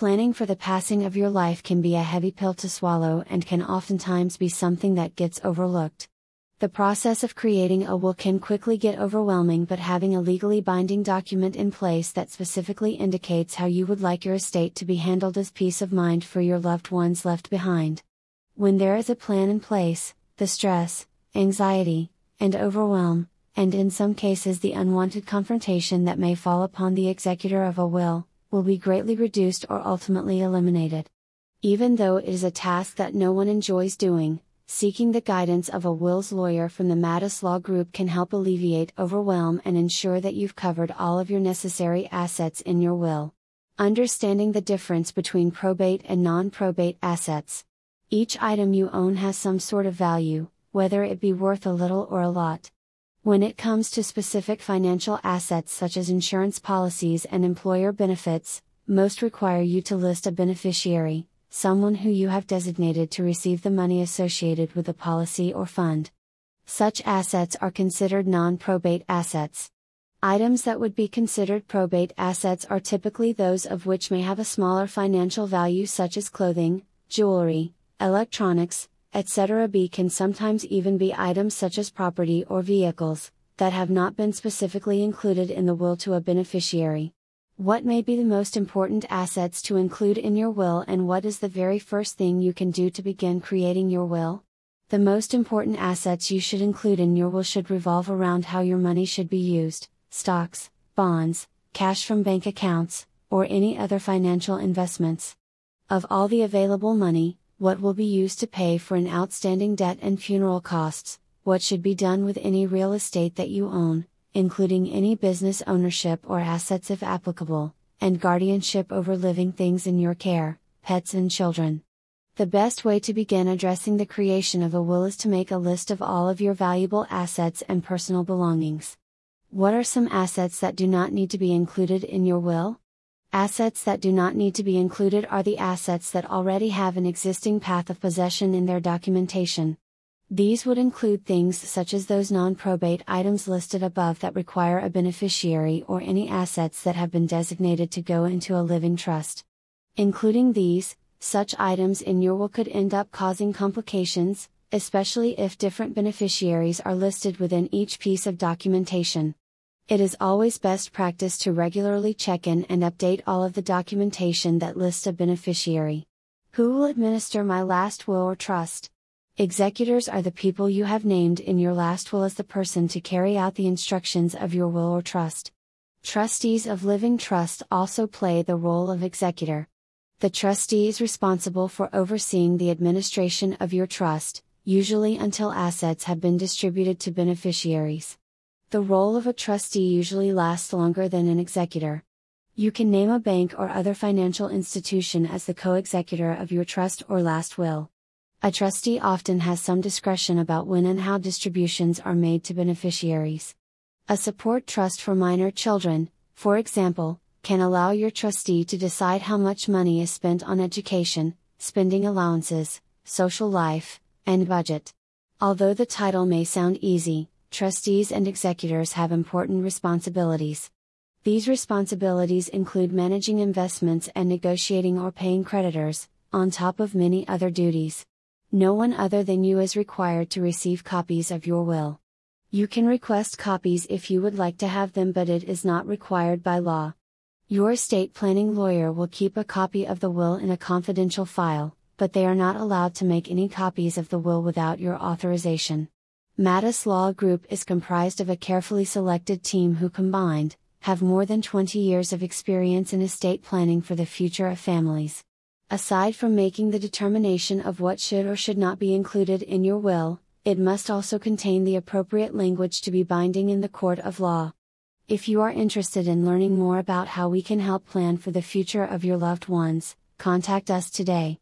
Planning for the passing of your life can be a heavy pill to swallow and can oftentimes be something that gets overlooked. The process of creating a will can quickly get overwhelming, but having a legally binding document in place that specifically indicates how you would like your estate to be handled is peace of mind for your loved ones left behind. When there is a plan in place, the stress, anxiety, and overwhelm, and in some cases the unwanted confrontation that may fall upon the executor of a will, will be greatly reduced or ultimately eliminated. Even though it is a task that no one enjoys doing, seeking the guidance of a wills lawyer from the Matus Law Group can help alleviate overwhelm and ensure that you've covered all of your necessary assets in your will. Understanding the difference between probate and non probate assets. Each item you own has some sort of value, whether it be worth a little or a lot. When it comes to specific financial assets such as insurance policies and employer benefits, most require you to list a beneficiary, someone who you have designated to receive the money associated with the policy or fund. Such assets are considered non probate assets. Items that would be considered probate assets are typically those of which may have a smaller financial value, such as clothing, jewelry, electronics, etc. B can sometimes even be items such as property or vehicles, that have not been specifically included in the will to a beneficiary. What may be the most important assets to include in your will, and what is the very first thing you can do to begin creating your will? The most important assets you should include in your will should revolve around how your money should be used stocks, bonds, cash from bank accounts, or any other financial investments. Of all the available money, what will be used to pay for an outstanding debt and funeral costs, what should be done with any real estate that you own, including any business ownership or assets if applicable, and guardianship over living things in your care, pets and children. The best way to begin addressing the creation of a will is to make a list of all of your valuable assets and personal belongings. What are some assets that do not need to be included in your will? Assets that do not need to be included are the assets that already have an existing path of possession in their documentation, these would include things such as those non probate items listed above that require a beneficiary or any assets that have been designated to go into a living trust. Including these, such items in your will could end up causing complications, especially if different beneficiaries are listed within each piece of documentation. It is always best practice to regularly check in and update all of the documentation that lists a beneficiary. Who will administer my last will or trust? Executors are the people you have named in your last will as the person to carry out the instructions of your will or trust. Trustees of living trust also play the role of executor. The trustee is responsible for overseeing the administration of your trust, usually until assets have been distributed to beneficiaries. The role of a trustee usually lasts longer than an executor. You can name a bank or other financial institution as the co executor of your trust or last will. A trustee often has some discretion about when and how distributions are made to beneficiaries. A support trust for minor children, for example, can allow your trustee to decide how much money is spent on education, spending allowances, social life, and budget. Although the title may sound easy, trustees and executors have important responsibilities. These responsibilities include managing investments and negotiating or paying creditors, on top of many other duties. No one other than you is required to receive copies of your will. You can request copies if you would like to have them, but it is not required by law. Your estate planning lawyer will keep a copy of the will in a confidential file, but they are not allowed to make any copies of the will without your authorization. Matus Law Group is comprised of a carefully selected team who combined, have more than 20 years of experience in estate planning for the future of families. Aside from making the determination of what should or should not be included in your will, it must also contain the appropriate language to be binding in the court of law. If you are interested in learning more about how we can help plan for the future of your loved ones, contact us today.